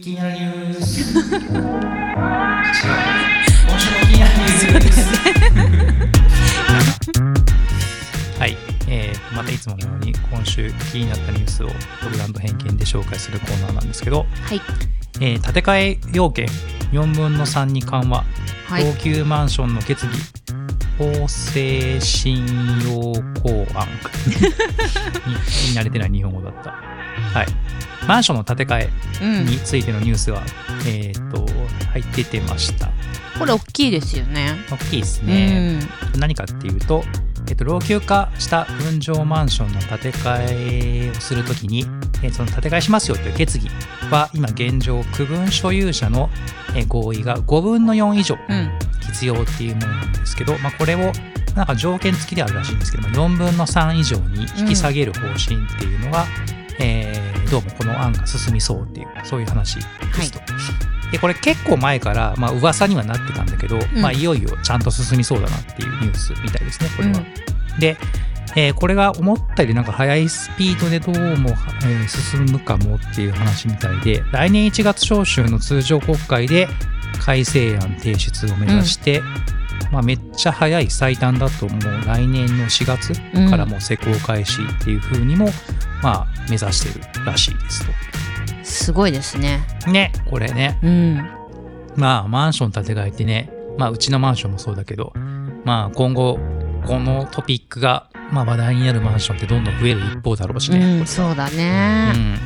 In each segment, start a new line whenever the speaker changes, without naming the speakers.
気になるニュース。違う。今週の気になるニュース。はい、えー、またいつものように今週気になったニュースを独断と偏見で紹介するコーナーなんですけど、
はい。
えー建て替え要件4分の3に緩和、
はい。
高級マンションの決議法制信用法案 に言い慣れてない日本語だった。はい。マンションの建て替え
うん。
についてのニュースが、えっ、と、入っててました。
これ大きいですよね。
大きいです
う
ね。
ん。
何かっていうと、えっと、老朽化した分譲マンションの建て替えをするときに、えーその建て替えしますよという決議は、今現状、区分所有者のえー合意が5分の4以上
うん。
必要っていうものなんですけど、まあ、これをなんか条件付きであるらしいんですけども、4分の3以上に引き下げる方針っていうのが、えーどうもこの案が進みそうっていう、そういう話ですと。で、これ結構前から、まあ噂にはなってたんだけど、
ん
まあいよいよちゃんと進みそうだなっていうニュースみたいですね、これは。で、えーこれが思ったよりなんか速いスピードでどうも、えー進むかもっていう話みたいで、来年1月召集の通常国会で改正案提出を目指して、まあめっちゃ早い最短だともう来年の4月からもう施工開始っていう風にも、まあ目指してるらしいです
すごいですね。
と。ね、これね。
うん。
まあマンション建て替えってね、まあうちのマンションもそうだけど、まあ今後このトピックが、まあ、話題になるマンションってどんどん増える一方だろうし
う
ね。
ん、そうだ
う
ね。
ん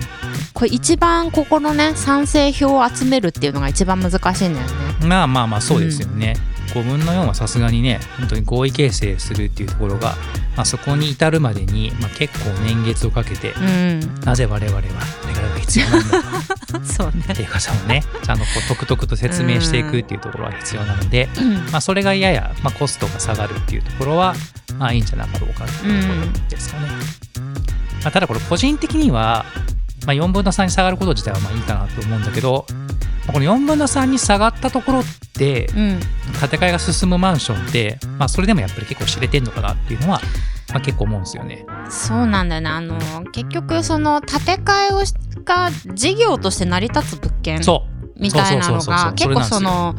これ一番ここのね、賛成票を集めるっていうのが一番難しいんだよね。
まあまあまあそうですよね。5分の4はさすがにね、本当に合意形成するっていうところが、まあ、そこに至るまでに、まあ、結構年月をかけて、
うん。
なぜ我々はこれが必要なんだ
そうね
っ。ていう方をね、ちゃんとこうとくとくと説明していくっていうところは必要なので、まあ、それがやや、まあ、コストが下がるっていうところは、まあいいんじゃなかろうかっていうところですかね。まあ、ただこれ個人的には、まあ、4分の3に下がること自体はまあいいかなと思うんだけど、まあこの4分の3に下がったところって、
うん。
建て替えが進むマンションって、まあ、それでもやっぱり結構知れてんのかなっていうのは、まあ、結構思うんですよね。
そうなんだよね。あの、結局、その、建て替えをしが事業として成り立つ物件。みたいなのが結構その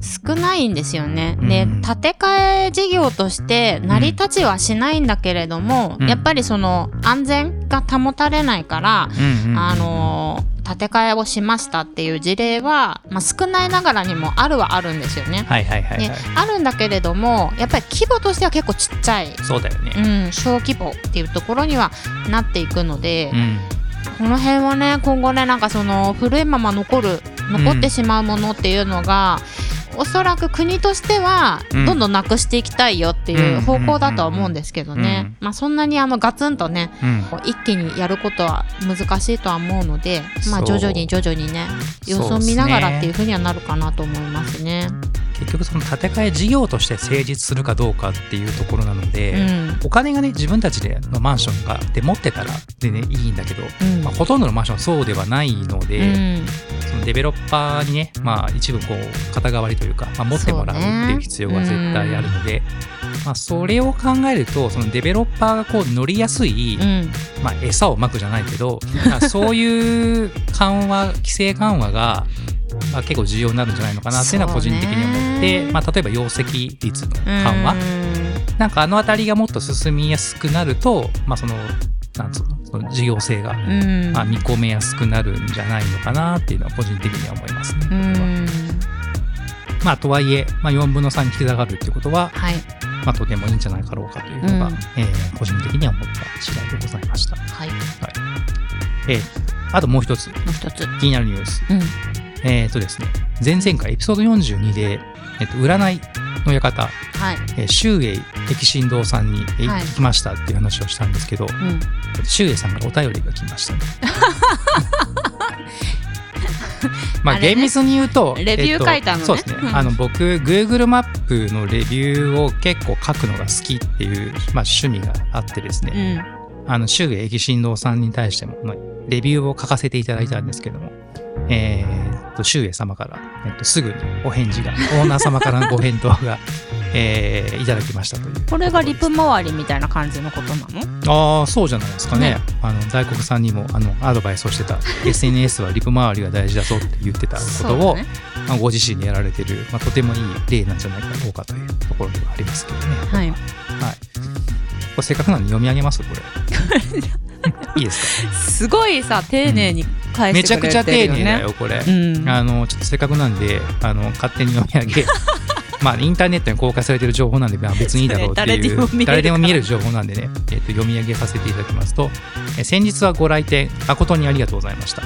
少ないんですよね。
うん
で建て替え事業として成り立ちはしないんだけれども、
うん
やっぱりその安全が保たれないから、
うんうんうん
あの建て替えをしましたっていう事例は、まあ、少ないながらにもあるはあるんですよね。
はいはいはい
で
はい。
あるんだけれどもやっぱり規模としては結構ちっちゃい、
そうだよね。
うん、小規模っていうところにはなっていくので、
うん。
この辺はね今後ねなんかその古いまま残る残ってしまうものっていうのが、おそらく国としては
うん。
どんどんなくしていきたいよっていう方向だとは思うんですけどね、
うん。
まあそんなにあのガツンとね
うん。
一気にやることは難しいとは思うのでまあ徐々に徐々にね様子を見ながらっていうふうにはなるかなと思いますね。
結局その建て替え事業として成立するかどうかっていうところなので、
うん。
お金がね自分たちでのマンションがで持ってたらでねいいんだけど、
うん。
まあ、ほとんどのマンションはそうではないので、
うん。
そのデベロッパーにね、まあ、一部こう肩代わりというか、まあ、持ってもらうっていう必要が絶対あるので、まあ、それを考えるとそのデベロッパーがこう乗りやすい、
うん。
まあ、餌をまくじゃないけど、まあ、そういう緩和規制緩和が、まあ、結構重要になるんじゃないのかなっていうのは個人的に思って、まあ、例えば容積率の緩和、なんかあの辺りがもっと進みやすくなると、まあ、そのなんつうのその事業性が、
うん。
まあ、見込めやすくなるんじゃないのかなっていうのは個人的には思いますね。まあ、とはいえ、まあ、4分の3に引き下がるっていうことは、
はい。
まあ、とてもいいんじゃないかろうかというのが、
うん。
えー個人的には思った次第でございました。
はい。も
えーあともう一つ。
う一つ。
気になるニュース。
うん
えっ、とですね、前々回エピソード42で、えっと占いの館、
はい。
えー、周英駅神堂さんに、えー
はい。
行きましたっていう話をしたんですけど、
うん。
周英さんからお便りが来ましたね。まあ厳密に言うと、
レビュー書いたのね。
そうですね、
うん。
あの僕 Google マップのレビューを結構書くのが好きっていう、まあ、趣味があってです
う
ね、
ん。
あの周英駅神堂さんに対しても、まあ、レビューを書かせていただいたんですけども、えーっと周英様から、えっと、すぐにお返事がオーナー様からのご返答が えーいただきましたという。
これがリプ周りみたいな感じのことなの？
ああそうじゃないですかね。
ね。
あの大黒さんにもあのアドバイスをしてた SNS はリプ周りが大事だぞって言ってたことを、
ね。
まあ、ご自身でやられてる、まあ、とてもいい例なんじゃないかどうかというところではありますけどね。
はい。
はい。これせっかくなんで読み上げます？これ。いいですか？
すごいさ丁寧に返
めちゃく
してくれてるよね。
ちゃ丁寧だよ、これ。
うん。
あの、ちょっとせっかくなんで、あの、勝手に読み上げ、まあ、インターネットに公開されてる情報なんで、まあ、別にいいだろうっていう、
誰でも見
える情報なんでね、えっと読み上げさせていただきますと、え先日はご来店、誠にありがとうございました。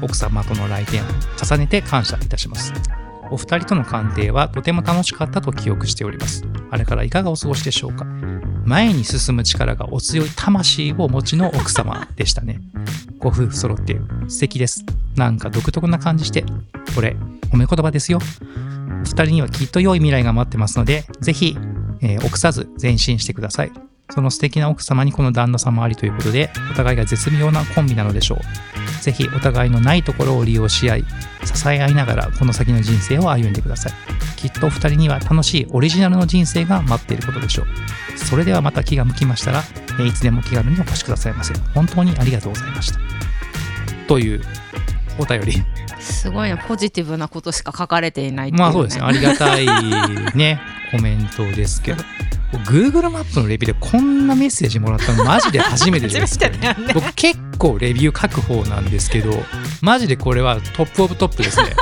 奥様との来店を重ねて感謝いたします。お二人との鑑定はとても楽しかったと記憶しております。あれからいかがお過ごしでしょうか？前に進む力がお強い魂をお持ちの奥様でしたね。ご夫婦揃って素敵です。なんか独特な感じして、これ、褒め言葉ですよ。二人にはきっと良い未来が待ってますので、ぜひ、えー臆さず前進してください。その素敵な奥様にこの旦那様ありということで、お互いが絶妙なコンビなのでしょう。ぜひお互いのないところを利用し合い、支え合いながらこの先の人生を歩んでください。きっとお二人には楽しいオリジナルの人生が待っていることでしょう。それではまた気が向きましたら、えーいつでも気軽にお越しくださいませ。本当にありがとうございました。というお便り。
すごいねポジティブなことしか書かれていないいう、ね、
まあそうですね。ありがたいね、コメントですけど。Google マップのレビューでこんなメッセージもらったのマジで初めてです、
ね
僕結構レビュー書く方なんですけど、マジでこれはトップオブトップですね。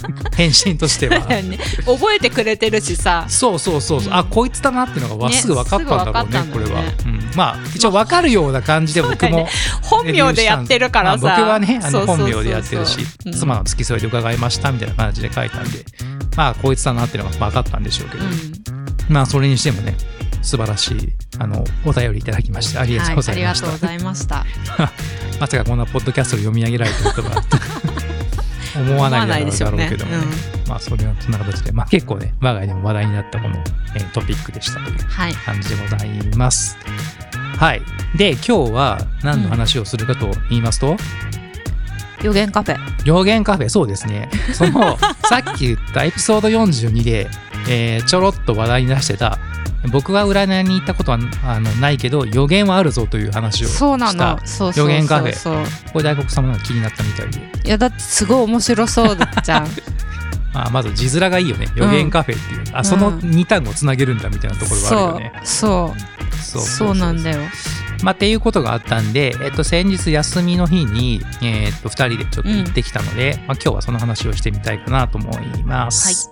返信としては。
ね 覚えてくれてるしさ。
そうそうそうそう、
うん。
あこいつだなっていうのがすぐ分かったんだろうね
すぐ分かったんだ
これは、うん、まあ一応分かるような感じで僕も、
本名でやってるからさ、
まあ僕はねあの本名でやってるし、
うん。
妻の付き添いで伺いましたみたいな感じで書いたんでまあこいつだなっていうのが分かったんでしょうけど、
うん。
まあそれにしてもね素晴らしいあのお便りいただきましてありがとうござ
はい、
ました、
がとうございました。
まさかこんなポッドキャストで読み上げられることが思わないだろうだろうけどもね、
思わない
まあそれはそんな形で、まあ、結構ね我が家でも話題になったこの、えートピックでしたという
はい、
感じでございます。はい。で、今日は何の話をするかと言いますと、
予言カフェ。
予言カフェ、そうですね。その、さっき言ったエピソード42で、えーちょろっと話題に出してた、僕は占いに行ったことはあのないけど、予言はあるぞという話をした。
そうなの。そうそうそうそう。
予言カフェこれ大黒様の気になったみたいで。
いやだってすごい面白そうじゃん。
まあ、まず字面がいいよね。予言カフェっていう。あ、その2単語つなげるんだみたいなところがあるよね。
そうそうそうなんだよ。
まあ、っていうことがあったんで、えっと、先日休みの日に、えっと、2人でちょっと行ってきたので、まあ、今日はその話をしてみたいかなと思います。え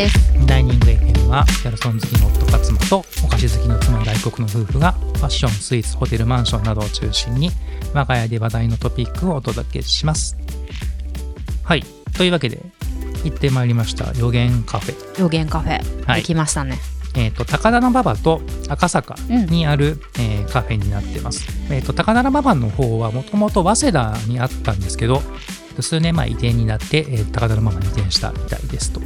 です。ダイニング FM は、ギャルソン好きの夫勝間と、お菓子好きの妻大黒の夫婦が、ファッション、スイーツ、ホテル、マンションなどを中心に、我が家で話題のトピックをお届けします。はい。というわけで、行ってまいりました、予言カフェ。
予言カフェ。
はい
できましたね。
えー、と高田馬場と赤坂
うん
にある、えーカフェになってます。えー、と高田馬場の方はもともと早稲田にあったんですけど、数年前移転になって、えー高田馬場に移転したみたいですと。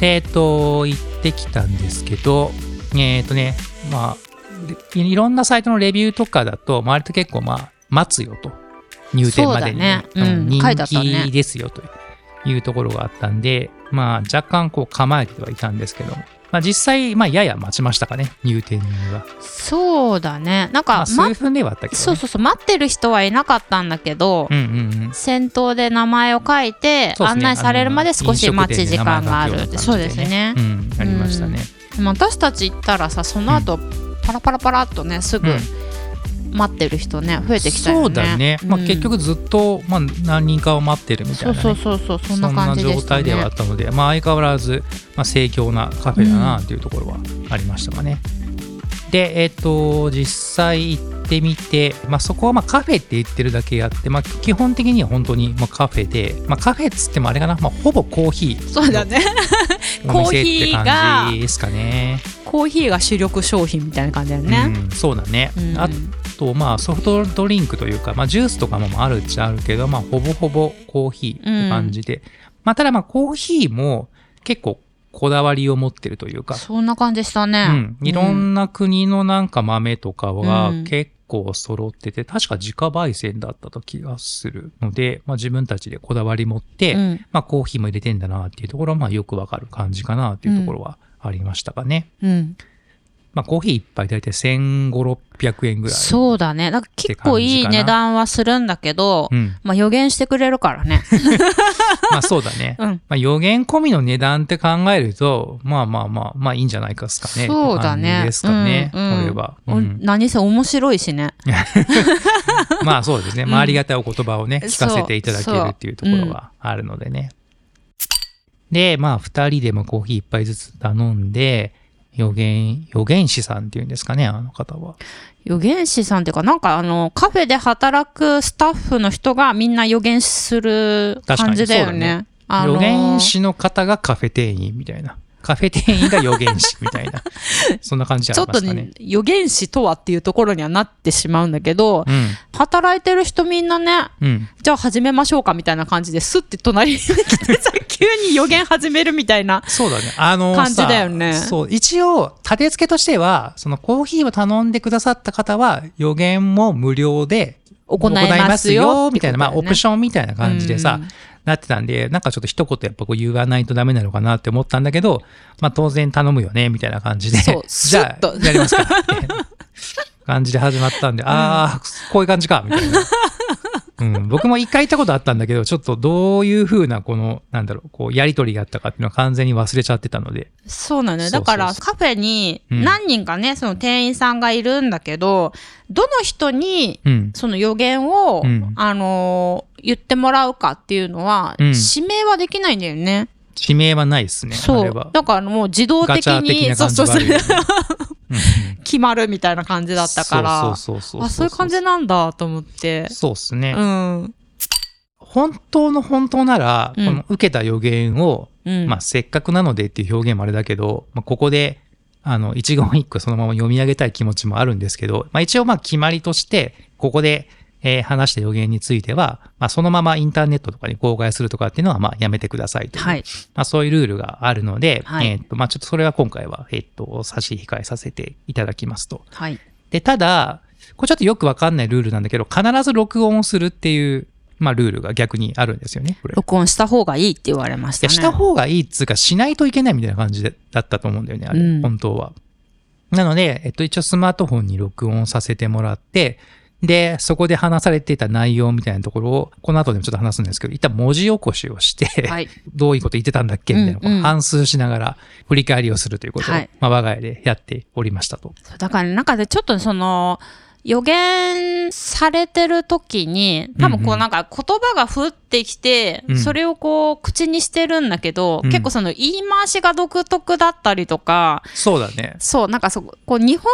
で、えっ、と、行ってきたんですけど、えっ、とね、まあ、いいろんなサイトのレビューとかだと、周りと結構まあ、待つよと。入店までに、
そうだね。うん
人気ですよというところがあったんで、まあ、若干こう構えてはいたんですけども、まあ、実際、まあ、やや待ちましたかね、入店は。
そうだね。なんか、
まあ、数
ま、
分ではあったけど、ね。
そうそうそう待ってる人はいなかったんだけど、
うんうんうん。
先頭で名前を書いて、
ね
案内されるまで少し待ち時間があるってそうですね。
うん、ありましたね。
でも私たち行ったらさその後、パラパラパラっとねすぐ
うん
待ってる人ね増えてきたよね。
そうだね。まあ、
うん
結局ずっと、まあ、何人かを待ってるみたいな、ね。
そうそうそうそうそんな感じね。
状態ではあったので、まあ、相変わらず、まあ、盛況なカフェだなというところはありましたかね。で、えっ、と、実際行ってみて、まあ、そこはまあカフェって言ってるだけあって、まあ、基本的には本当にまあカフェで、まあ、カフェっつってもあれかな、まあ、ほぼコーヒー
そうだね
お店って感じですかね。
コーヒーが主力商品みたいな感じだよね、
うん、そうだね。
うん
あと、まあ、ソフトドリンクというか、まあ、ジュースとかもあるっちゃあるけど、まあ、ほぼほぼコーヒーって感じで。まあ、ただまあ、コーヒーも結構こだわりを持ってるというか、
そんな感じしたね、
うん、いろんな国のなんか豆とかは
うん。
結構揃ってて、確か自家焙煎だったと気がするので、まあ、自分たちでこだわり持って、
うん。
まあ、コーヒーも入れてんだなっていうところは、まあ、よくわかる感じかなっていうところはありましたかね。
うん、
まあ、コーヒー一杯大体1500、600円ぐらい。
そうだねなんか結構いい値段はするんだけど、
うん。
まあ予言してくれるからね
まあ、そうだね。
うん
まあ、予言込みの値段って考えると、まあまあまあ、まあいいんじゃないかですかね。
そうだね
ですかね。
うんうん
これは。
お
うん
何せ面白いしね
まあそうですね。
うん
まあありがたいお言葉をね、聞かせていただけるっていうところはあるのでね。で、まあ二人でもコーヒー一杯ずつ頼んで、予言、予言師さんっていうんですかね、あの方は。
予言師さんっていうかなんかあのカフェで働くスタッフの人がみんな予言する感じだよねあの
予言師の方がカフェ店員みたいな。カフェ店員が予言師みたいな。そんな感じじゃ
ちょっと
ないですかね
ね。予言師とはっていうところにはなってしまうんだけど、
うん。
働いてる人みんなね
うん。
じゃあ始めましょうかみたいな感じですって隣に来てさ急に予言始めるみたいな
そうだね。あの
感じだよね
さそう。一応、立て付けとしては、そのコーヒーを頼んでくださった方は、予言も無料で
行いますよ
みたいな、まあ、オプシ
ョン
みたいな感じでさ、なってたんで、なんかちょっと一言やっぱこう言わないとダメなのかなって思ったんだけど、まあ当然頼むよね、みたいな感じで、
そう
じゃあやりますか、感じで始まったんで、ああ、こういう感じか、みたいな。うん、僕も一回行ったことあったんだけど、ちょっとどういう風なこの、なんだろう、こう、やりとりがあったかっていうのは完全に忘れちゃってたので。
そうなのよだからカフェに
うん
何人かね、その店員さんがいるんだけどどの人に
うん。
その予言を、
うん
あのー言ってもらうかっていうのは、
うん
指名はできないんだよね。
指名はないですね。あ
そう。だからもう自動的に
な感じ
そうそうそう決まるみたいな感じだったから。
そうそうそうそう
あそういう感じなんだと思って。
そうですね。
うん。
本当の本当なら、
うん。
この受けた予言を、
うん。
まあ、せっかくなのでっていう表現もあれだけど、まあ、ここで、あの、一言一句そのまま読み上げたい気持ちもあるんですけど、まあ、一応まあ決まりとして、ここで、えー話した予言については、まあ、そのままインターネットとかに公開するとかっていうのは、まあ、やめてくださいという、
はい
まあ、そういうルールがあるので、
はい
えーっと、まあ、ちょっとそれは今回は、えーっと、差し控えさせていただきますと。
はい
で、ただ、これちょっとよくわかんないルールなんだけど、必ず録音をするっていう、まあ、ルールが逆にあるんですよね、これ。
録音した方がいいって言われましたね
した方がいいっつうか、しないといけないみたいな感じでだったと思うんだよね、あれ、
うん
本当は。なので、えっと、一応スマートフォンに録音させてもらって、で、そこで話されていた内容みたいなところを、この後でもちょっと話すんですけど、一旦文字起こしをして、
はい。
どういうこと言ってたんだっけみたいな
うんうん。
反芻しながら振り返りをするということを、
はい。
まあ、我が家でやっておりましたと。
だからなんかでちょっとその予言されてる時に多分こうんなんか言葉が降ってきて、
うん
それをこう口にしてるんだけど、
うん
結構その言い回しが独特だったりとか
そうだね。
そうなんかそここう日本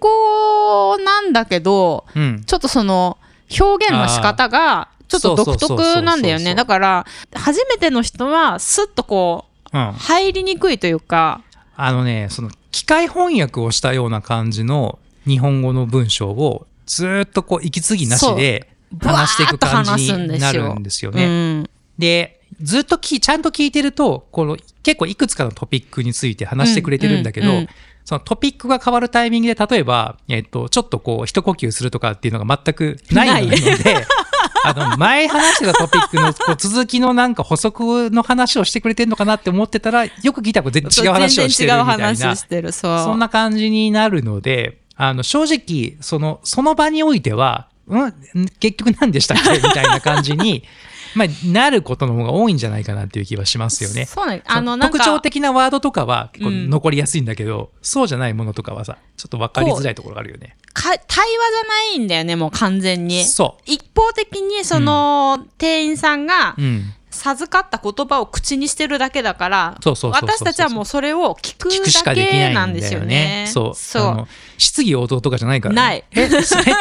語なんだけど
うん。
ちょっとその表現の仕方がちょっと独特なんだよねだから初めての人はスッとこう
うん。
入りにくいというか
あのね、その機械翻訳をしたような感じの日本語の文章をずーっとこう息継ぎなしで話していく感じになるんですよね。
うん。
で、ずっときちゃんと聞いてると、この結構いくつかのトピックについて話してくれてるんだけど、
うんうんうん。
そのトピックが変わるタイミングで、例えば、えっと、ちょっとこう、一呼吸するとかっていうのが全くないので、あの、前話してたトピックのこう続きのなんか補足の話をしてくれてるのかなって思ってたら、よく聞いたら全然違う話をしてるみたいな。
全然違う話してるそう。
そんな感じになるので、あの、正直、その、その場においては、うん、結局何でしたっけ？みたいな感じに、まあ、なることの方が多いんじゃないかなっていう気はしますよね。
あの、
特徴的なワードとかは結構
うん
残りやすいんだけど、そうじゃないものとかはさ、ちょっと分かりづらいところがあるよね。
か対話じゃないんだよね、もう完全に。
そ
一方的に、その、店員さんが
う。、うん。
授かった言葉を口にしてるだけだから私たちはもうそれを聞くだ
できないんだ
けなんですよね。
そう。
そう
質疑応答とかじゃないから、ね。
ない
え、それって、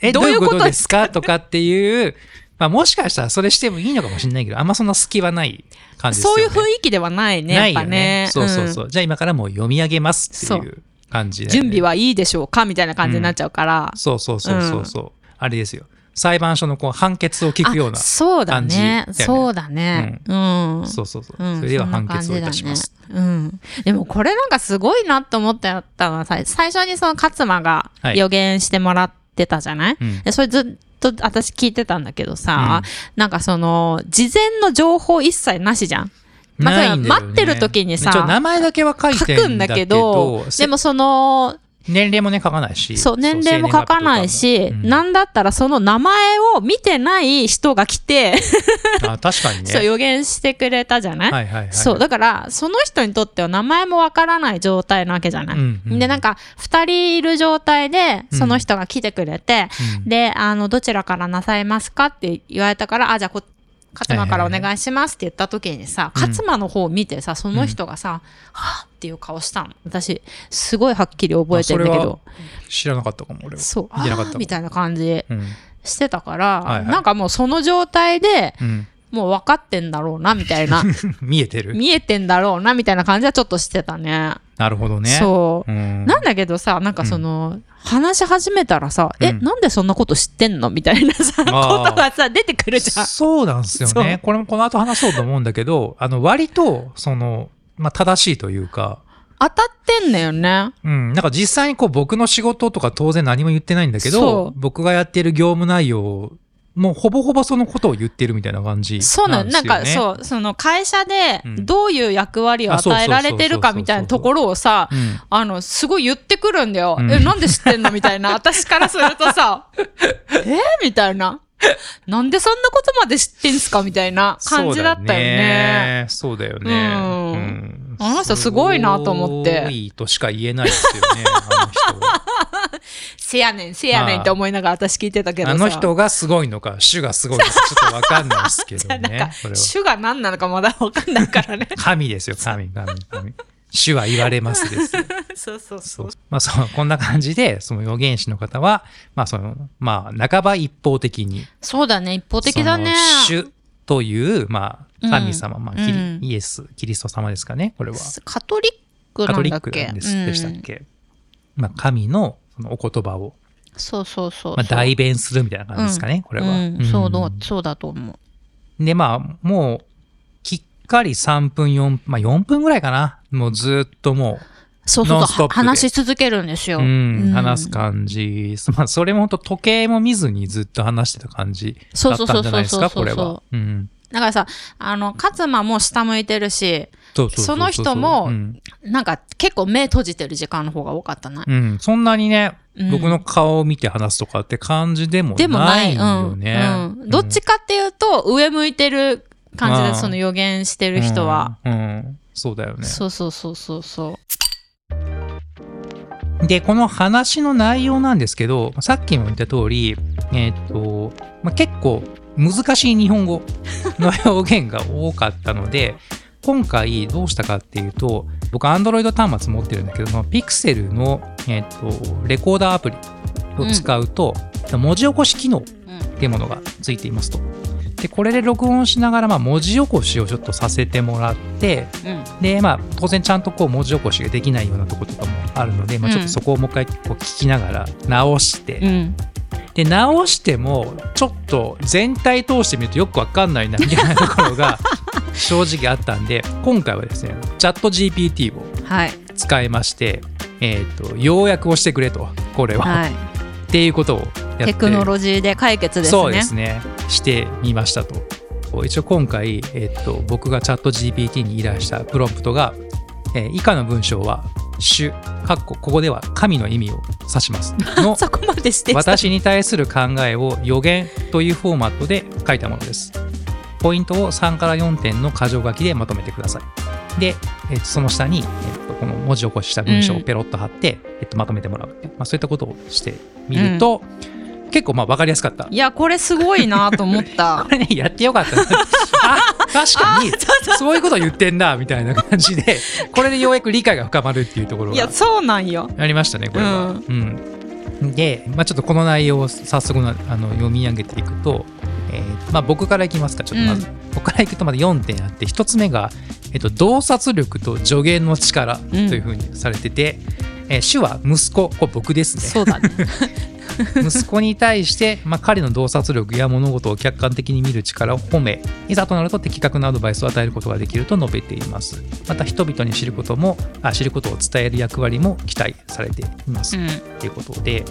え、
ど
ど
うい
うこととですすか？とかっていう、まあもしかしたらそれしてもいいのかもしれないけど、あんまそんな隙はない感じですよね。
そういう雰囲気ではないね、や
ないよ
っぱね。
そうそうそう。
ん
じゃあ今からもう読み上げますっていう感じで、
準備はいいでしょうか？みたいな感じになっちゃうから。
そうそうそうそうそう、あれですよ。裁判所のこう判決を聞くような。
あそうだねそうだね。うん。
そうそうそう。
うん
それでは判決をいたします。
ねうん、でもこれなんかすごいなと思ってたのはさ最初にその勝間が
はい
予言してもらってたじゃない、
うん
でそれずっと私聞いてたんだけどさ、なんかその事前の情報一切なしじゃん。まあ
ね
待ってる時にさ
名前だけは書い
書
て
くんだけどでもその
年齢もね書かないし。
そう年齢も書かないし、
うん。
なんだったらその名前を見てない人が来て、
あ確かにね。
そう予言してくれたじゃない、
はいはいはい
そうだからその人にとっては名前もわからない状態なわけじゃない、
うんうん
でなんか2人いる状態でその人が来てくれて、
うん。
であのどちらからなさいますかって言われたからあじゃあこ勝間からお願いしますって言った時にさ、
うん
勝間の方を見てさその人がさ、はぁっていう顔したの。私すごいはっきり覚えてるんだけど。
知らなかったかも俺は。
そう
見てなかった
みたいな感じ
うん。
してたから、なんかもうその状態で
うん。
もう分かってんだろうなみたいな。
見えてる。
見えてんだろうなみたいな感じはちょっとしてたね。
なるほどね。
そう、
うん。
なんだけどさなんかその、話し始めたらさ、え
うん。
なんでそんなこと知ってんのみたいなさことがさ出てくるじゃん。
そうなんですよね。これもこの後話そうと思うんだけどあの割とそのまあ正しいというか。
当たってんだよね。
うん、なんか実際にこう僕の仕事とか当然何も言ってないんだけ
そ
ど
う。
僕がやってる業務内容もうほぼほぼそのことを言ってるみたいな感じ
そうな
ん。
なんかそうその会社で
うん
どういう役割を与えられてるかみたいなところをさ
うん
あのすごい言ってくるんだよ。
うん
えなんで知ってんのみたいな 私からするとさえ？みたいな。なんでそんなことまで知ってんすか？みたいな感じだったよね。
そうだよね。そうだよね。
うん
うん
あの人すごいなと思って
すごいとしか言えないですよね、あの人は。
せやねんせやねんって思いながら私聞いてたけどさ
あの人がすごいのか、主がすごいのか、ちょっとわかんないですけどね。
主が何なのかまだ分かんないからね
神ですよ、神、神、神。主は言われますですよ。
そうそう
そ
そうう。
まあそう、こんな感じで、その預言者の方は、まあその、まあ半ば一方的に、
そうだね一方的だね
その主という、まあ神様、まあキリ
うん。
イエス、キリスト様ですかね、これは。
カトリック
カトリッ
なんだっけ？
クなんです、でしたっ
うん
け？まあ神のそのお言葉を、
そうそうそう
まあ代弁するみたいな感じですかね、これは。
うん。そうだ
ん
そうだと思う。
で、まあ、もう、きっかり3分、4、まあ4分ぐらいかな。もうずっとも
そうそうそう。
ノンストップで。
話し続けるんですよ、
う、うん、
うん。
話す感じ。まあ、それも本当時計も見ずにずっと話してた感じだったんじゃないですか、
そうそうそうそうそう。
これは。うん。
だからさあの勝間も下向いてるし
そ
の人も
うん、
なんか結構目閉じてる時間の方が多かったな、
うん。そんなにね、
うん。
僕の顔を見て話すとかって感じでも
な
ない
い、
よね。
うん。うん。どっちかっていうと上向いてる感じでその予言してる人は、
うん、うん。そうだよね。
そうそうそうそうそう。
で、この話の内容なんですけど、さっきも言った通り、えっ、と、まあ、結構難しい日本語の表現が多かったので、今回どうしたかっていうと、僕 Android 端末持ってるんだけど、その Pixel の、えっとレコーダーアプリを使うと、文字起こし機能っていうものがついていますと。で、これで録音しながら、まあ、文字起こしをちょっとさせてもらって、
うん。
で、まあ、当然ちゃんとこう文字起こしができないようなとことかもあるので、まあ、
うん。
ちょっとそこをもう一回こう聞きながら直して、
うん
で、直しても、ちょっと全体通してみるとよくわかんないな、みたいな ところが正直あったんで、今回はですね、チャット GPT を
はい。
使いまして、えっ、と、要約をしてくれと、これは、
はい。
っていうことをやって
テクノロジーで解決ですね。
そうですね。してみましたと。一応今回、えっと、僕がチャット GPT に依頼したプロンプトが、えー以下の文章は主かっこここでは神の意味を指します。の
そこまでして。
私に対する考えを予言というフォーマットで書いたものです。ポイントを3から4点の箇条書きでまとめてください。で、えっとその下に、えっとこの文字起こしした文章をペロッと貼って、えっとまとめてもらうまあ、そういったことをしてみると、結構まあ分かりやすかった。
いやこれすごいなと思った。
これね、やってよかった 確かにそういうこと言ってんだみたいな感じで これでようやく理解が深まるっていうところが。
いやそうなんよ。
ありましたねこれは。うん、で、まあ、ちょっとこの内容を早速なあの読み上げていくと、えーまあ、僕からいきますかちょっとまず、
うん。
僕からいくとまだ4点あって1つ目が、えっと、洞察力と助言の力というふうにされてて、えー主は息子これ僕ですね。
そうだね
息子に対して、まあ、彼の洞察力や物事を客観的に見る力を褒めいざとなると的確なアドバイスを与えることができると述べています。また人々に知ることもあ知ることを伝える役割も期待されています、
うん。
っていうことで、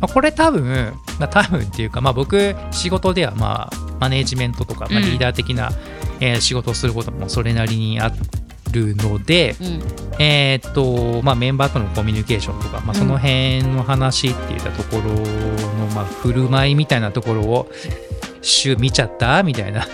まあ、これ多分、まあ、多分っていうか、まあ、僕仕事ではまあマネージメントとか、まあ、
うん。
リーダー的な、えー仕事をすることもそれなりにあるので、
うん
えーっとまあ、メンバーとのコミュニケーションとか、まあ、その辺の話っていったところの、まあ、振る舞いみたいなところを「週 見ちゃった?」みたいな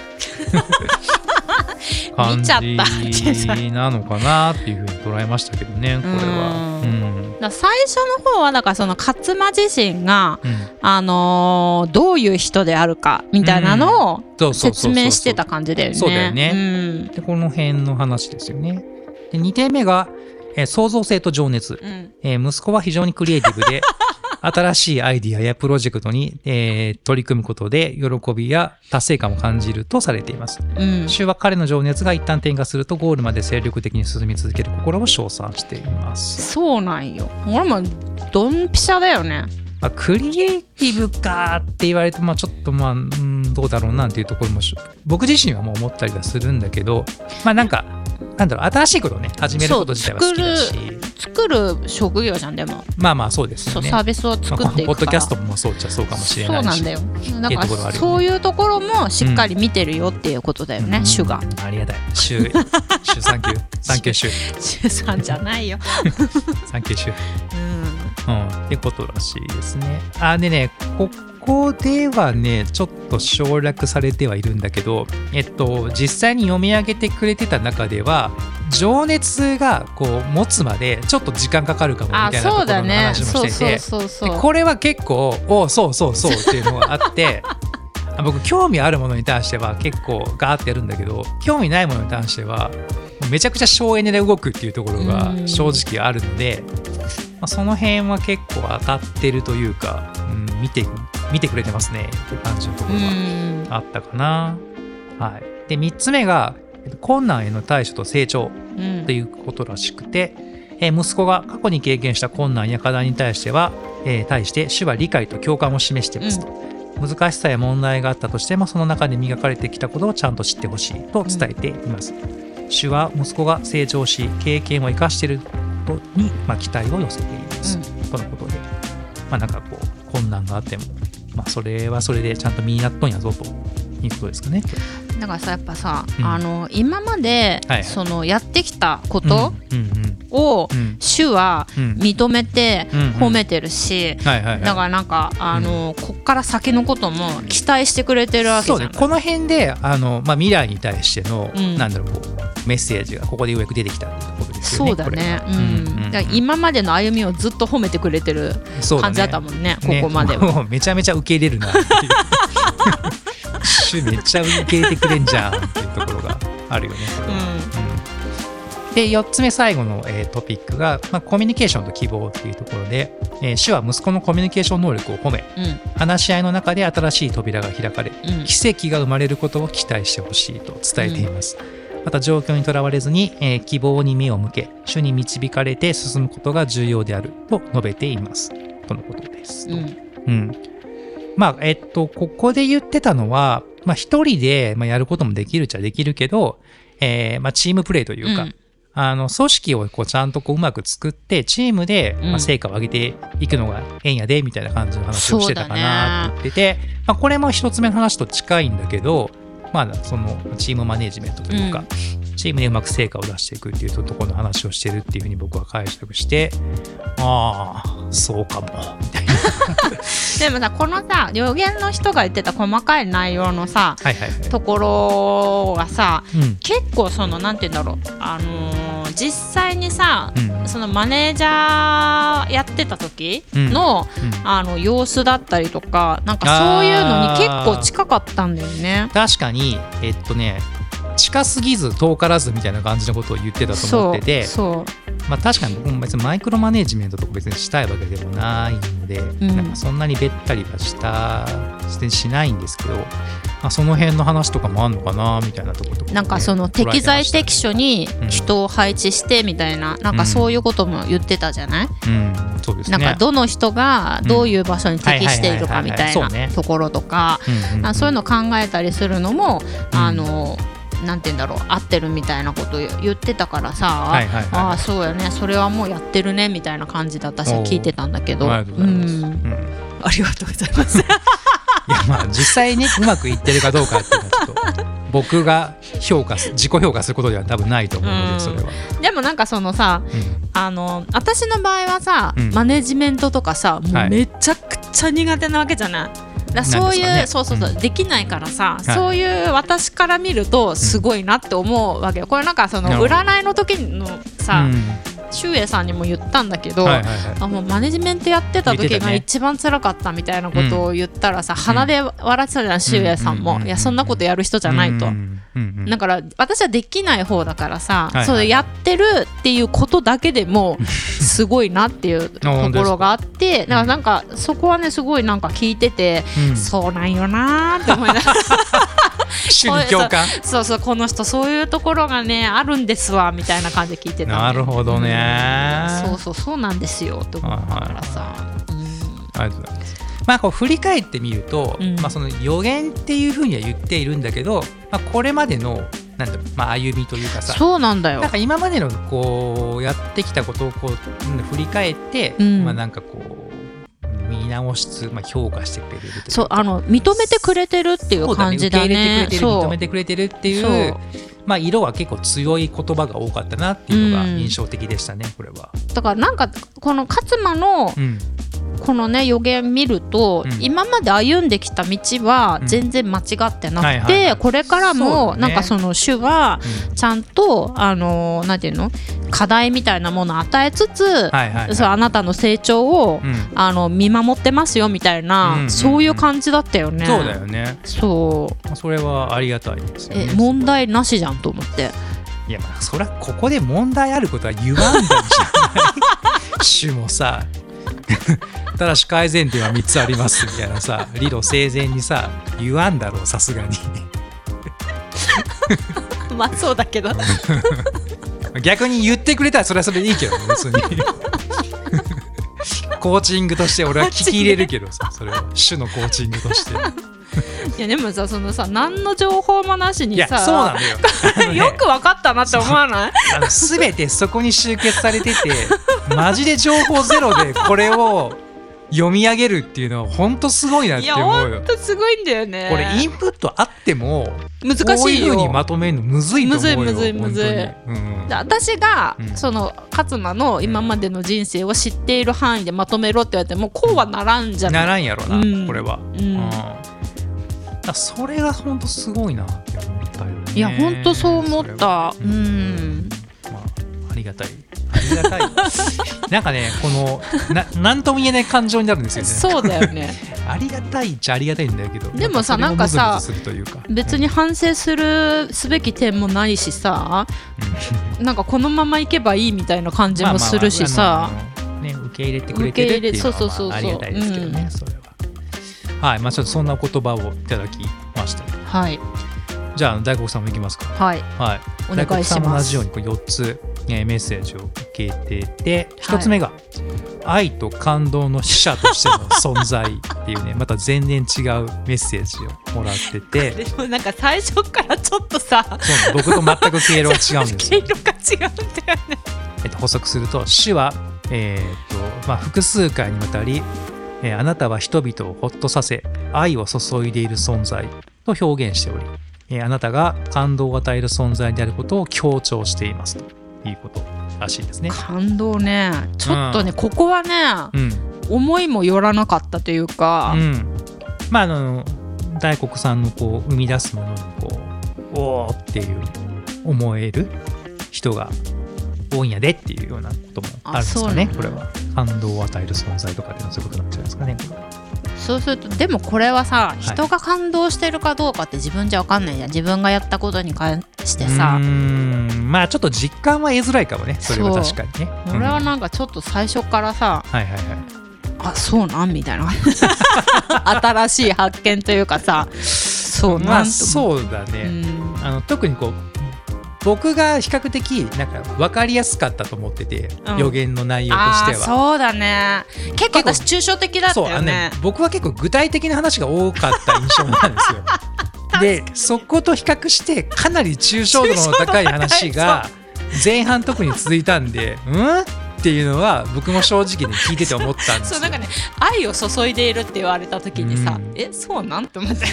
感じなのかなっていうふうに捉えましたけどねこれは。
う
うん。
だ最初の方はだからその勝間自身が、
うん。
あのーどういう人であるかみたいなのを説明してた感じだよね。
そうだよね。
うん。
でこの辺の話ですよね。で2点目が、えー創造性と情熱。
うん。
えー息子は非常にクリエイティブで 新しいアイディアやプロジェクトに、えー取り組むことで喜びや達成感を感じるとされています。
うん
週は彼の情熱が一旦転化するとゴールまで精力的に進み続ける心を称賛しています。
そうなんよ。俺もドンピシャだよね。
まあ、クリエイティブかって言われて、まあ、ちょっとまあ、うん、どうだろうなっていうところもし僕自身はもう思ったりはするんだけど、まあなんか、なんだろう、新しいことをね、始めること自体は好きだし、
作る職業じゃんでも。
まあまあそうですよね。
サービスを作っていく。
ポッドキャストもそうっちゃそうかもしれないし。
そうなんだよ。だかそういうところもしっかり見てるよっていうことだよね、
うん
主が。
ありがたい。主、主サンキュー。サンキュー主。
主さんじゃないよ。うん。
うん。ってことらしいですね。あ、でね、ここではね、ちょっと省略されてはいるんだけど、えっと、実際に読み上げてくれてた中では、情熱がこう持つまでちょっと時間かかるかもみ
あ、
たいなところの。話もしてて、
そうそうそう。
でこれは結構おそうそうそうっていうのがあって あ僕興味あるものに対しては結構ガーってやるんだけど興味ないものに対してはめちゃくちゃ省エネで動くっていうところが
うん
正直あるので、まあ、その辺は結構当たってるというか、うん、見て見てくれてますね。っていう感じのとこ
う
ろが
ん。
あったかな。はい、で3つ目がえっと困難への対処と成長
うん。
ということらしくて、えー息子が過去に経験した困難や課題に対しては、えー対して主は理解と共感を示していますと、難しさや問題があったとしてもその中で磨かれてきたことをちゃんと知ってほしいと伝えています、主は息子が成長し経験を生かしていることに、まあ、期待を寄せています、とのことで。まあなんかこう困難があってもまあそれはそれでちゃんと身になっとんやぞということですかね。
だからさやっぱさ、
うん。
あの今まで、
はいはい。
そのやってきたこと
うんうん
を
うん。うん。
主は
うん。
認めて
うんうん。
褒めてるし、だからなんかあの、こっから先のことも期待してくれてるわけじゃん
そうね、この辺であの、まあ、未来に対しての、
うん。
なんだろうこうメッセージがここでようやく出てきたってころですよね。
そうだね。うん。
うんうん。
だ今までの歩みをずっと褒めてくれてる感じだった
も
もんね
ね。
ここまでは。
もうめちゃめちゃ受け入れるなっていう。シュめっちゃ受け入れてくれんじゃんっていうところがあるよね。うん。で4つ目最後の、えートピックが、まあ、コミュニケーションと希望っていうところで、えー主は息子のコミュニケーション能力を褒め
うん。うん
話し合いの中で新しい扉が開かれ
うん。
奇跡が生まれることを期待してほしいと伝えています、また状況にとらわれずに、えー希望に目を向け主に導かれて進むことが重要であると述べています。とのことです、
うん。
うん。まあえっとここで言ってたのはまあ一人で、まあ、やることもできるっちゃできるけど、えーまあ、チームプレーというか、
うん。
あの組織をこうちゃんとこううまく作ってチームで、
うん。
まあ、成果を上げていくのがええんやでみたいな感じの話をしてたかなって言ってて、まあ、これも一つ目の話と近いんだけど、まあ、そのチームマネジメントというか、チームでうまく成果を出していくっていうところの話をしてるっていうふうに僕は解釈してああそうかも。みたいな
でもさこのさ予言の人が言ってた細かい内容のさ
はいはいはい、
ところがさ
うん。
結構そのなんて言うんだろう。あのー実際にさ
うん
そのマネージャーやってた時の、
うん。
あの様子だったりとかなんかそういうのに結構近かったんだよね。
確かにえっとね近すぎず遠からずみたいな感じのことを言ってたと思ってて
そう
まあ、確かに僕も別にマイクロマネジメントとか別にしたいわけでもないので、
ん。
なんかそんなにべったりはしたしてしないんですけど、まあ、その辺の話とかもあんのかなみたいなところとかね、
なんかその適材適所に
うん
人を配置してみたいな、なんかそういうことも言ってたじゃない、
うんそうですね。
なんかどの人がどういう場所に適しているかみたいなところとかそういうの考えたりするのも、
うん。
あのなんて言うんだろう合ってるみたいなこと言ってたからさ、
はいはいはい。
ああそうやね。それはもうやってるねみたいな感じで私は聞いてたんだけど。
ありがとうございます、
うん。
うん。
ありがとうございます。
いやまあ実際ねうまくいってるかどうかっていうのはちょっと僕が評価す自己評価することでは多分ないと思うの
うん
でそれは、
でもなんかそのさ
うん。
あの私の場合はさ、
うん。
マネジメントとかさも
はい。
うめちゃくちゃ苦手なわけじゃない。だからそういう、
ね
そうそうそう、
うん
できないからさ、
い。
そういう私から見るとすごいなって思うわけよ。これなんかその占いの時のさ、
うん
周英さんにも言ったんだけど、
はいはいはい。
あもうマネジメントやってた時が一番辛かったみたいなことを言ったらさ、鼻で笑ってたじゃん周英さんも、
うん
いやそんなことやる人じゃないと。だから私はできない方だからさ、
はいはい
それやってるっていうことだけでも すごいなっていうところがあってだからなんかそこはねすごいなんか聞いてて、
うん。
そうなんよなーって思いながら
主に共感
そうそうこの人そういうところがねあるんですわみたいな感じで聞いてた。
なるほどね。
そうそうそうなんですよって思ったからさ、うん。
ありがとうございます。まあ、こう振り返ってみると、
うん。
まあ、その予言っていうふうには言っているんだけど、まあ、これまでのなんだまあ、歩みというかさ。
そうなんだよ。
なんか今までのこうやってきたことをこううん振り返って、
うん。
まあ、なんかこう見直しつ、まあ、評価してくれる
そうあの認めてくれてるっていう感じだね。
認めてくれてるってい
そう
う。まあ、色は結構強い言葉が多かったなっていうのが
うん。
印象的でしたね、これは。
だからなんかこの勝間の
うん
このね予言見ると、
うん。
今まで歩んできた道は
うん。
全然間違ってな
はい
くて、
はいはい
これからもなんかその主は
うん。
ちゃんとあのなんていうの？課題みたいなものを与えつつ、
はいはいはい。
そうあなたの成長を、
うん。
あの見守ってますよみたいな、
うんうんうん。
そういう感じだったよね。
そうだよね。
そう。
まあそれはありがたいですよね。
え問題なしじゃんと思って。
いやまあそりゃここで問題あることは言わんだじゃない。主もさただし改善点は3つありますみたいなさ理路整然にさ言わんだろうさすがに。
まあそうだけど。
逆に言ってくれたらそれはそれでいいけどね別に。コーチングとして俺は聞き入れるけどさそれは主のコーチングとして。
いやでもさそのさ何の情報もなしにさ
そうなんだよ
よくわかったなって思わない？
あの全てそこに集結されててマジで情報ゼロでこれを読み上げるっていうのは本当すごいなって思うよ。
ほん。とすごいんだよね。
これインプットあっても
難しいよ。
いうふうにまとめるのむずいと思うよ
むずいむずいむずい。
うん
で私が、
うん。
その勝間の今までの人生を知っている範囲でまとめろって言われてもこうはならんじゃな
ないらんやろな、
うん。
これは、
うん。
だそれが本当すごいなって思ったよね。
いやほんとそう思った。
は。
うん。
まあ、ありがたいありがたい。なんかねこのななんとも言えない感情になるんですよね。
そうだよね。
ありがたいっちゃありがたいんだけど。
でもさなんかさ別に反省するすべき点もないしさなんかこのままいけばいいみたいな感じもするしさ、
ね、受け入れてくれてるっていうのは
受け入れそうそうそうそう。
まあありがたいですけどね、
うん。
それは。はいまあちょっとそんな言葉をいただきました
はい。
じゃあ大黒さんもいきますか。
はい。
はい。
お願いします。
大黒さんも同じようにこう4つ、えーメッセージを受けてて1つ目が、愛と感動の使者としての存在っていうね また全然違うメッセージをもらってて。
でもなんか最初からちょっとさ
そう僕と全く経路が違うんです
毛
よ
色が違うんだよね。
えっと、補足すると主は、えーっとまあ、複数回にわたり、えーあなたは人々をほっとさせ愛を注いでいる存在と表現しており、えーあなたが感動を与える存在であることを強調していますということらしいですね。
感動ね。ちょっとね、ここはね
うん。
思いもよらなかったというか、
うん、まああの大黒さんのこう生み出すものにこうおーっていう思える人が多いんやでっていうようなこともあるんですかねこれは。感動を与える存在とかっていうのはそういうことなんじゃないですかね
そうするとでもこれはさ
い。
人が感動してるかどうかって自分じゃ分かんないじゃん。自分がやったことに関してさ。
まあちょっと実感は得づらいかもね。それは確かにね。
俺は
うん
なんかちょっと最初からさ
はいはいはい。
あそうなんみたいな。新しい発見というかさ。そう
まあ
なんと
そうだね、
うん。
あの特にこう僕が比較的なんか分かりやすかったと思ってて、
うん。
予言の内容と
あ
しては。
ーそうだね。結構私抽象的だったよね。
僕は結構具体的な話が多かった印象なんですよ。でそこと比較してかなり抽象度の高い話が前半特に続いたんでうん？っていうのは僕も正直に聞いてて思ったんですよ。
そうなんかね愛を注いでいるって言われた時にさ、
うん。
えそうなん？て思って。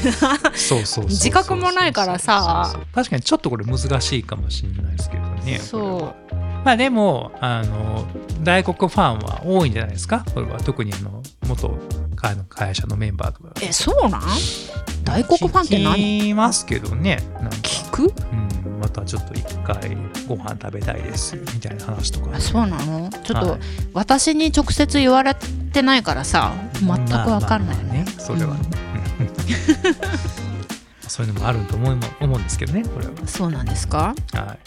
そうそう
自覚もないからさ。
確かにちょっとこれ難しいかもしれないですけどね。
そう。
まあでもあの大黒ファンは多いんじゃないですか？これは特にあの元あの会社のメンバーとか。
えそうなん？大黒ファンって何？
聞きますけどね
聞く？
うん、またちょっと一回ご飯食べたいですみたいな話とか。
あそうなの？ちょっと、
はい。
私に直接言われてないからさ全くわかんない、
まあまあまあね。それはね、うん。そういうのもあると思いも思うんですけどねこれは。
そうなんですか？
はい。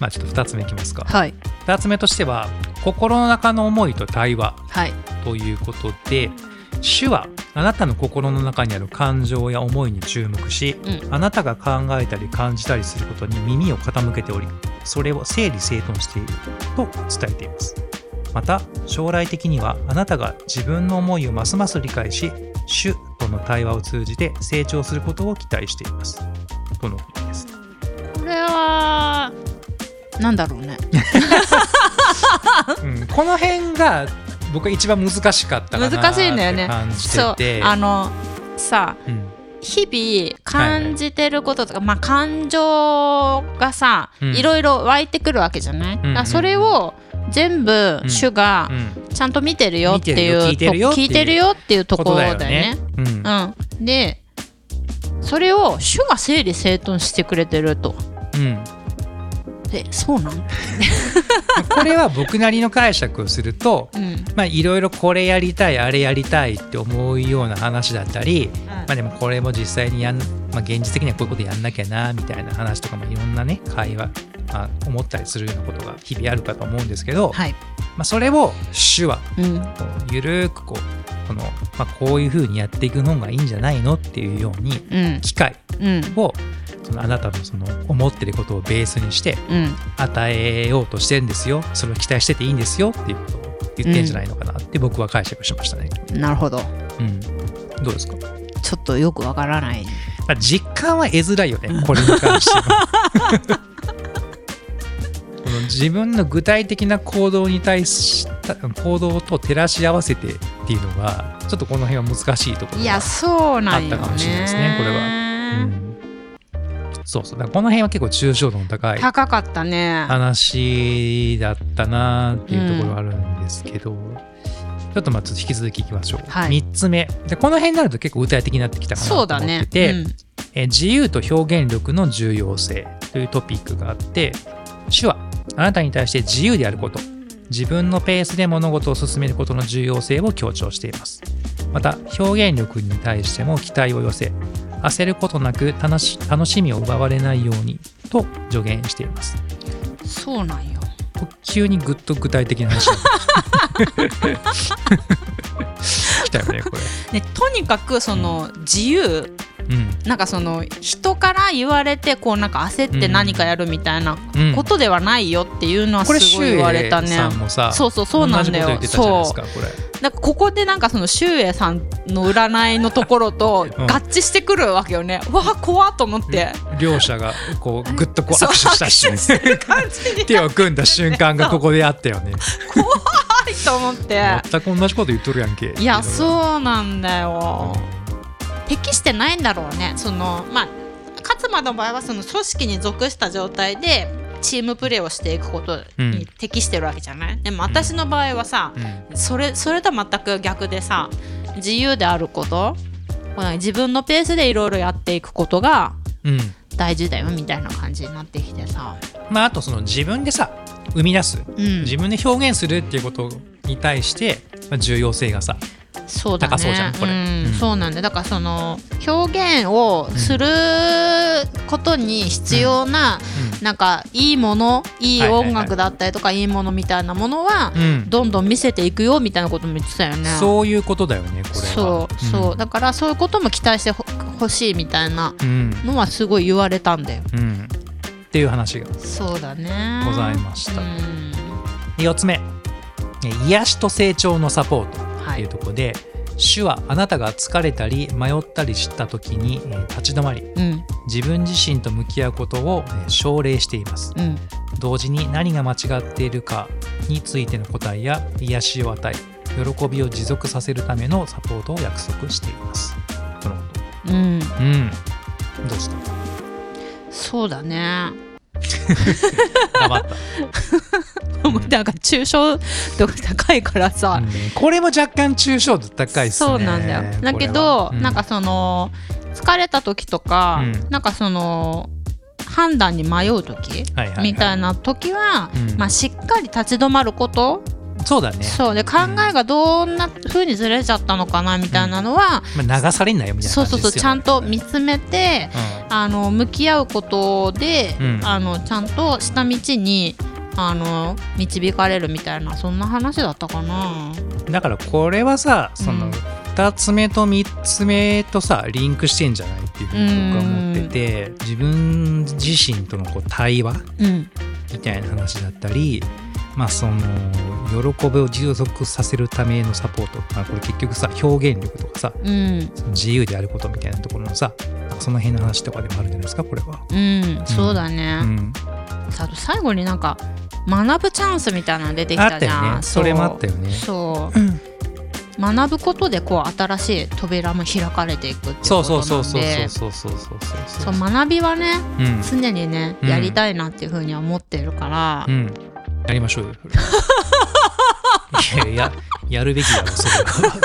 まあちょっと2つ目いきますか。
はい。
2つ目としては心の中の思いと対話
はい。
ということで主はあなたの心の中にある感情や思いに注目し、
うん。
あなたが考えたり感じたりすることに耳を傾けておりそれを整理整頓していると伝えています。また将来的にはあなたが自分の思いをますます理解し主との対話を通じて成長することを期待しています。とのことです。
これはなんだろうね。
うん、この辺が僕は一番難しかったかな
難しいんだよね。そう。あのさ
うん。
日々感じてることとか、まあ感情がさ、
うん。
いろいろ湧いてくるわけじゃない、
うん
だからそれを全部
うん。
主が
うん。
ちゃんと見てるよっていう
見てるよ聞いてるよっていう。
と聞いてるよっていうところだよね。
うん。
うん、でそれを主が整理整頓してくれてると。
うん、
でそうなん、
これは僕なりの解釈をすると
うん。
まあいろいろこれやりたいあれやりたいって思うような話だったり、まあ、でもこれも実際にやん、まあ、現実的にはこういうことやんなきゃなみたいな話とかもいろんなね会話、まあ、思ったりするようなことが日々あるかと思うんですけど、
はい。
まあ、それを主は
うん。
ゆるーくこうこの、まあ、こういうふうにやっていくのがいいんじゃないのっていうように
うん。
機会
うん。
をそのあなたのその思ってることをベースにして
うん。
与えようとしてるんですよ。それを期待してていいんですよっていうことを言ってんじゃないのかなって僕は解釈しましたね。
なるほど。
うん、どうですか、
ちょっとよくわからない。
まあ、実感は得づらいよねこれに関しては。この自分の具体的な行動に対した行動と照らし合わせてっていうのがちょっとこの辺は難しいところが。あったかもしれないですねこれうん。そうそう。この辺は結構抽象度の高い
高かったね。
話だったなっていうところがあるんですけど、ちょっとまあちょっと引き続きいきましょう、
はい。
3つ目。でこの辺になると結構具体的になってきたかなと思って
そうだね。
て、
うん。
えー自由と表現力の重要性というトピックがあって主はあなたに対して自由であること自分のペースで物事を進めることの重要性を強調しています。また表現力に対しても期待を寄せ焦ることなく楽し楽しみを奪われないようにと助言しています。
そうなんよ。
急にぐっと具体的な話 たよねこれ。
ねとにかくその自由。
うん。
なんかその人から言われてこうなんか焦って何かやるみたいな
うん。
ことではないよっていうのは
これ
すごい言われたね。そうそうそうなんだよ。そう。なんかここでなんかその周英さんの占いのところと
うん。
合致してくるわけよね。わあ怖っと思って。
両者がこうぐっとこう握手した瞬
握 手
を組んだ瞬間がここであったよね。
怖いと思って。
全く同じこと言っとるやんけ。
いや
う
そうなんだよ。適してないんだろうね。そのまあ勝間の場合はその組織に属した状態でチームプレーをしていくことに適してるわけじゃない、でも私の場合はさ、
うん。
それそれとは全く逆でさ自由であること自分のペースでいろいろやっていくことが
うん。
大事だよみたいな感じになってきてさ、
まああとその自分でさ生み出す。
うん、
自分で表現するっていうことに対して、まあ、重要性がさ
そうだね。
高そうじゃんこれ。
うん。
うん。
そうなんだだからその表現をすることに必要な、なんかいいものいい
はいはいはい
音楽だったりとか、いいものみたいなものは、
うん。うん
どんどん見せていくよみたいなことも言ってたよね。
そういうことだよねこれは。
そうそう、だからそういうことも期待してほほしいみたいな
うん。
のはすごい言われたんだよ。
うん。っていう話が
そうだね。
ございました。
うん。
4つ目。え癒しと成長のサポートっていう
はい
ところで、主はあなたが疲れたり迷ったりした時に、えー立ち止まり
うん。
自分自身と向き合うことを、えー奨励しています。
うん。
同時に何が間違っているかについての答えや癒しを与え喜びを持続させるためのサポートを約束しています。
うん。
とうん。どうした？
そうだね
黙った、
もうなんか抽象度が高いからさ、
うん。これも若干抽象度高いっすね。
そうなんだよ。だけど、
はう
なんかその疲れた時とか、
うん。
なんかその判断に迷う時
はいはいはい。
みたいな時は、
うん。
まあ、しっかり立ち止まること、
そうだね、
そうで考えがどんな風にずれちゃったのかなみたいなのは、
まあ、流されんなよみたいな
そう
感じですよ、ね、
そうそうちゃんと見つめてあの向き合うことで、
うん。
あのちゃんと下道にあの導かれるみたいなそんな話だったかな。
うんだからこれはさその
うん。
2つ目と3つ目とさリンクしてんじゃないっていうふうに僕は思ってて自分自身とのこう対話
うん。
みたいな話だったりまあその喜びを持続させるためのサポート、まあ、これ結局さ表現力とかさ
うん。
その自由であることみたいなところのさその辺の話とかでもあるんじゃないですかこれは。
うん、そうだね、
うん、
あと最後になんか学ぶチャンスみたいなの出てきたじゃん。
あったよね。それもあったよね。
そう。
うん。
学ぶことでこう新しい扉も開かれていくっていう
そう
こと
そうそうそう
なんで。
そうそうそうそう
そう学びはね
うん
常にね
うん
やりたいなっていうふうには思ってるから、
うん、やりましょうよ。いやいや、やるべきだろ、それは。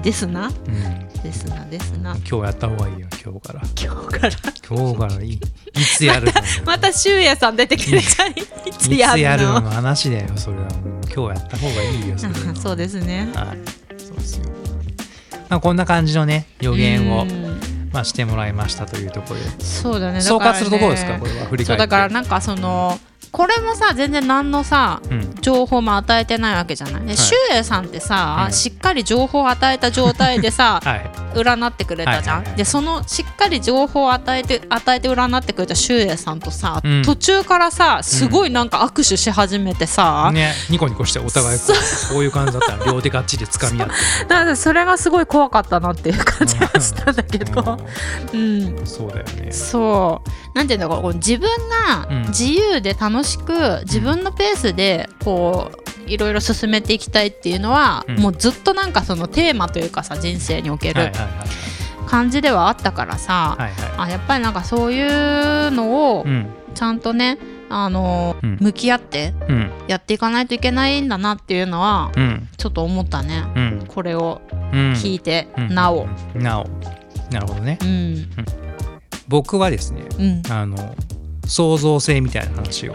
ですな
うん、
ですなですな
今日やった方がいいよ、今日から。
今日から
今日からいいいつやるの？
また修也さん出てきてちゃいいつ
い
やるの？
つやるのの話だよ、それは。もう今日やった方がいいよ、それは。
そうですね
はい、そうですよ。まあ、こんな感じのね、予言を
う、ん
まあ、してもらいましたというところで。
そうだね
総括するところですか、これは。振り返って。
だからなんかそのこれもさ全然何のさ
うん、
情報も与えてないわけじゃない。で、
い
シュウエイさんってさ、
うん
しっかり情報を与えた状態でさ
はい。
占ってくれたじゃん。
はいはいはい。
でそのしっかり情報を与えて与えて占ってくれたシュウエイさんとさ、
うん。
途中からさすごいなんか握手し始めてさ、
ね、ニコニコしてお互いこうこういう感じだった。ら 両手がっちり掴み合って。
だからそれがすごい怖かったなっていう感じがしたんだけど、うん、
うん。そうだよね。
そう。なんていうんだろう自分が
うん。
自由で楽しく、自分のペースでこういろいろ進めていきたいっていうのは、
うん。
もうずっとなんかそのテーマというかさ人生における
はい
感じではあったからさ、
はいはい。
あやっぱりなんかそういうのを
うん。
ちゃんとね、あの
うん。
向き合って
うん。
やっていかないといけないんだなっていうのは
うん。
ちょっと思ったね。
うん。
これを
うん。
聞いて、
うん。
なお。
うんなお。なるほどね。
うん。
僕はですね
うん。
あの創造性みたいな話を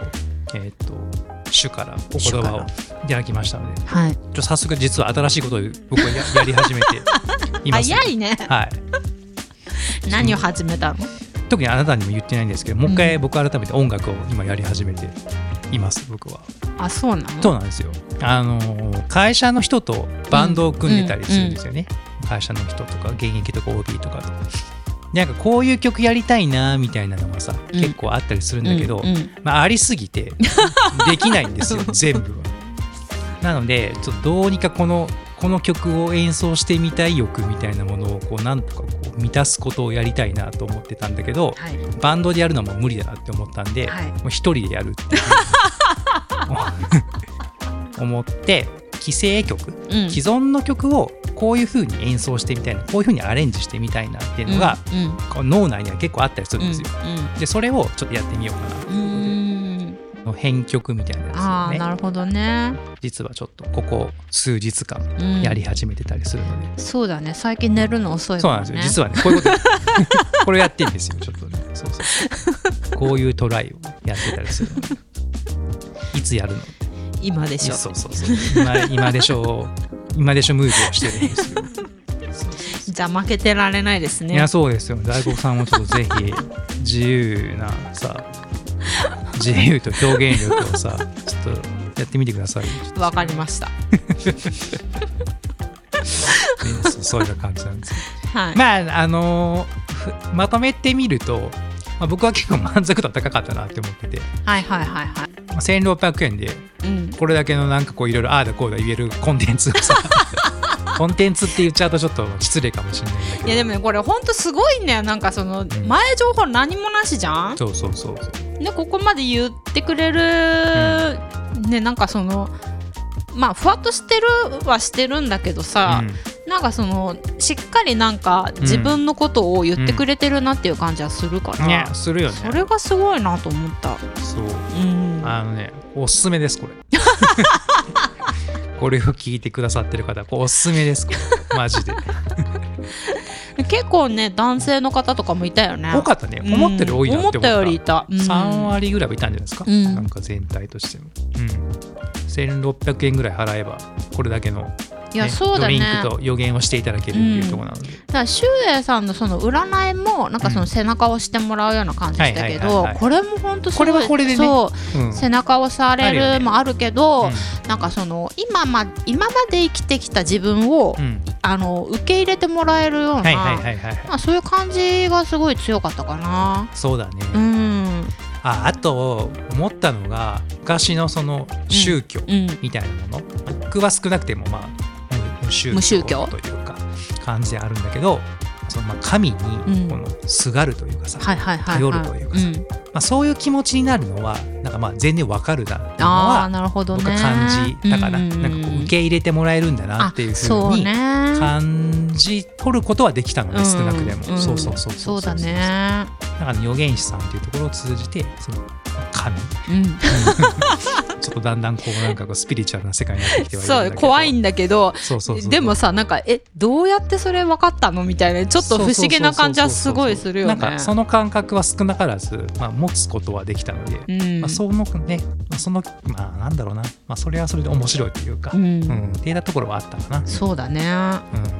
えっ、と主からお言葉をいただきましたので。
はい。
早速実は新しいことを僕はややり始めて います。
早いね。
はい。
何を始めたの？
特にあなたにも言ってないんですけどもう一回
うん。
僕改めて音楽を今やり始めています僕は。
あそうなの？
そうなんですよ。あの会社の人とバンドを組んでたりするんですよね、会社の人とか現役とか OB とか。となんかこういう曲やりたいなみたいなのがさ、
うん。
結構あったりするんだけど、
うんうん。
まあ、ありすぎてできないんですよ 全部は。なのでちょっとどうにかこのこの曲を演奏してみたい欲みたいなものをこうなんとかこう満たすことをやりたいなと思ってたんだけど
はい。
バンドでやるのも無理だなって思ったんで、
はい。
もう一人でやるっていう 思って既成曲
うん。
既存の曲をこういう風に演奏してみたいなこういう風にアレンジしてみたいなっていうのが、
うん
こう脳内には結構あったりするんですよ。
う
でそれをちょっとやってみようかなと
んうんう
いう
ーん
ことで編曲みたいなやつ
あ
をね。
あなるほどね、
実はちょっとここ数日間
うん、
やり始めてたりするので、
そうだね。最近寝るの遅い
そうなんんですよ。実はねこういうこと。これやってんですよ。ちょっとね。そうそうこういうトライをやってたりするので。いつやるの？
今でしょ。
そうそうそう。今今でしょう。今でしょムーブをしてるんですよ。
じゃあ負けてられないですね。
いやそうですよ。大悟さんもちょっとぜひ自由なさ自由と表現力をさちょっとやってみてください。
わかりました。
そそういう感じなんですよ。
はい、
まああのーふまとめてみると、まあ、僕は結構満足度高かったなって思ってて、
はいはいはいはい。
まあ1600円で
うん。
これだけのなんかこういろいろああだこうだ言えるコンテンツをさコンテンツって言っちゃうとちょっと失礼かもしれない
いやでもねこれほんとすごいんだよなんかその
ん。
前情報何もなしじゃん？
そうそうそうそう。
でここまで言ってくれる、ねなんかそのまあふわっとしてるはしてるんだけどさ、
うん。
なんかそのしっかりなんか自分のことを言ってくれてるなっていう感じはするから、
ねするよね。
それがすごいなと思った。
そう。
うん、
あのねおすすめですこれ これを聞いてくださってる方これおすすめです マジで。
結構ね男性の方とかもいたよね。
多かったね。思ったより多いなって思った,、
思ったよりいた。うん。
3割ぐらいはいたんじゃないですか、
うん。
なんか全体としても、うん、1600円ぐらい払えばこれだけの、
いやそうだね。
ドリンクと予言をしていただけるっていうところなので、
だから周英さんのその占いもなんかその背中を押してもらうような感じしたけどこれも本当すごい
これはこれでね。
そう
うん。
背中を押され
ある
もあるけど、
う
なんかその今ま今まで生きてきた自分を、
んうん。
あの受け入れてもらえるような、
はいはいはいはい。はい
まあ、そういう感じがすごい強かったかな。
そうだね、
うん、
ああと思ったのが昔のその宗教
うん、
みたいなもの、僕は少なくてもまあ無宗
無宗教
というか感じであるんだけどそのまあ神に
うん。
このすがるというかさ、頼るというかさ
ん。
まあ、そういう気持ちになるのはなんかまあ全然わかるなっていうのは
なるほどね。
僕は感じたかな,、
うんうんうん。
なんかこう受け入れてもらえるんだなっていうふ
そうう
に
ね。
感じ取ることはできたので、少なくでも、そうそうそう
そうだね。
だから預言師さんっていうところを通じてその神。
うん、
ちょっとだんだんこうなんかこうスピリチュアルな世界になってきてはいるんだ
そ
けど。
う怖いんだけど
そうそうそう
でもさなんかえどうやってそれ分かったのみたいなちょっと不思議な感じはすごいするよね。
なんかその感覚は少なからず、まあ、持つことはできたので、
うん。
まあ、そのねそのまあなんだろうな、まあ、それはそれで面白いというか、
う
うん。
ん
っていうところはあったかな、
そうだね。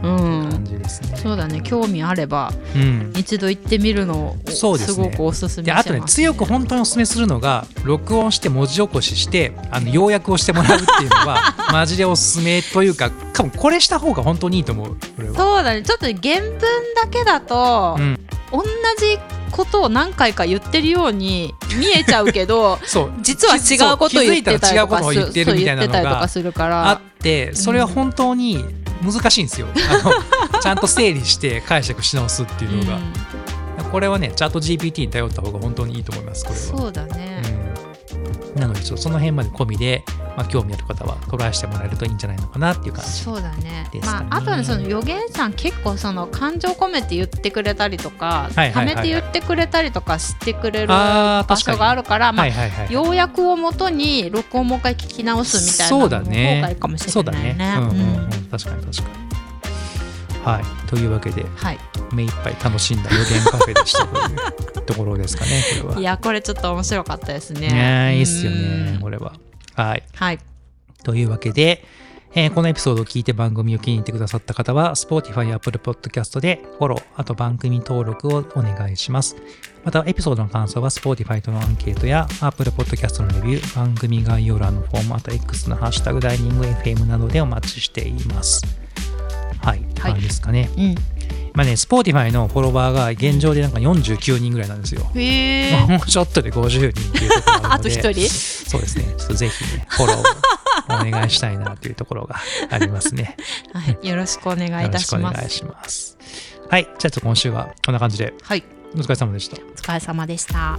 うん。
うん。
感じですね。
そうだね。興味あれば
うん。
一度行ってみるのを
そうですね。
ごくおすすめし
で
ます、
あとね強く本当にお勧めするのが録音して文字起こししてあの要約をしてもらうっていうのは マジでおすすめというか多分これした方が本当にいいと思う。
そうだね。ちょっと原文だけだと、
うん。
同じことを何回か言ってるように見えちゃうけど
そう。
実は違うことを言ってたりとか
るみたいなのが
そう言ってたりとかするから。
あってそれは本当に難しいんですよ、あのちゃんと整理して解釈し直すっていうのが、これはねチャット GPT に頼った方が本当にいいと思いますこれは。
そうだね、
うん、なのでその辺まで込みで、まあ、興味ある方はトライしてもらえるといいんじゃないのかなっていう感じ。
そうだねまあ、あとねその予言さん結構その感情込めて言ってくれたりとか、
はいはいはい
めて言ってくれたりとかしてくれる場所があるからまあ
はいは
要約をもとに録音もう一回聞き直すみたいな
そうだね
がいいかもしれ
そうだね。
ないね。
うんうんうん
うん
確かに確かに。はい。というわけで、
はい、
目いっぱい楽しんだ予言カフェでしたというところですかね、これは。
いやこれちょっと面白かったですね。
ねえいいっすよね
う、ん
これは。はい。
はい
というわけで、えーこのエピソードを聞いて番組を気に入ってくださった方は、Spotify や Apple Podcast でフォロー、あと番組登録をお願いします。また、エピソードの感想は Spotify とのアンケートや Apple Podcast のレビュー、番組概要欄のフォーム、あと X のハッシュタグダイニング FM などでお待ちしています。はい、って感じですかね。
うん、
まあね、Spotify のフォロワーが現状でなんか49人ぐらいなんですよ。
へえ
もうちょっとで50人っていうところな
あ
ので。
と一人
そうですね。ちょっとぜひね、フォローをお願いしたいなというところがありますね。
はい、よろしくお願いい
よろしく
たします。
お願いします。はい。じゃあちょっと今週はこんな感じで
はい、
お疲れ様でした。
お疲れ様でした。